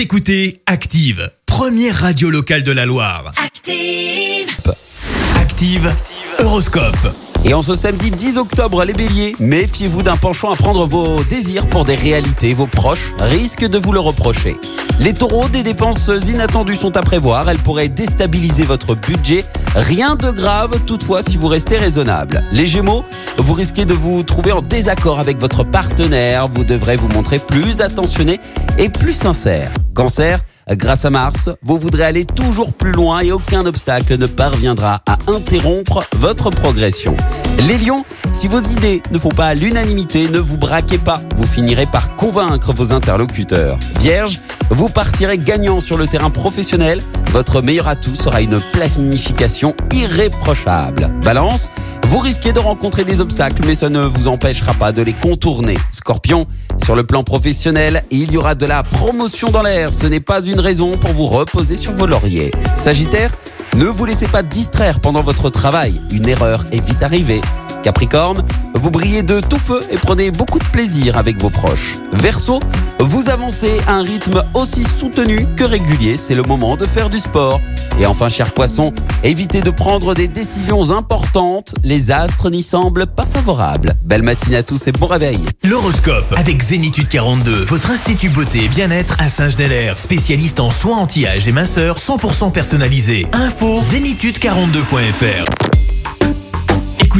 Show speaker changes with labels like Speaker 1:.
Speaker 1: Vous écoutez Active, première radio locale de la Loire.
Speaker 2: Active.
Speaker 1: Active, Horoscope.
Speaker 3: Et en ce samedi 10 octobre, les béliers, méfiez-vous d'un penchant à prendre vos désirs pour des réalités. Vos proches risquent de vous le reprocher. Les taureaux, des dépenses inattendues sont à prévoir. Elles pourraient déstabiliser votre budget. Rien de grave toutefois si vous restez raisonnable. Les gémeaux, vous risquez de vous trouver en désaccord avec votre partenaire. Vous devrez vous montrer plus attentionné et plus sincère. Cancer, Grâce à Mars, vous voudrez aller toujours plus loin et aucun obstacle ne parviendra à interrompre votre progression. Les lions, si vos idées ne font pas l'unanimité, ne vous braquez pas, vous finirez par convaincre vos interlocuteurs. Vierge, vous partirez gagnant sur le terrain professionnel, votre meilleur atout sera une planification irréprochable. Balance, vous risquez de rencontrer des obstacles, mais ça ne vous empêchera pas de les contourner. Scorpion, sur le plan professionnel, il y aura de la promotion dans l'air. Ce n'est pas une raison pour vous reposer sur vos lauriers. Sagittaire, ne vous laissez pas distraire pendant votre travail. Une erreur est vite arrivée. Capricorne, vous brillez de tout feu et prenez beaucoup de plaisir avec vos proches. Verseau, vous avancez à un rythme aussi soutenu que régulier, c'est le moment de faire du sport. Et enfin, cher poisson, évitez de prendre des décisions importantes, les astres n'y semblent pas favorables. Belle matinée à tous et bon réveil.
Speaker 1: L'horoscope avec Zénitude 42, votre institut beauté et bien-être à Saint-Genélaire, spécialiste en soins anti-âge et minceur 100% personnalisé. Info zénitude42.fr.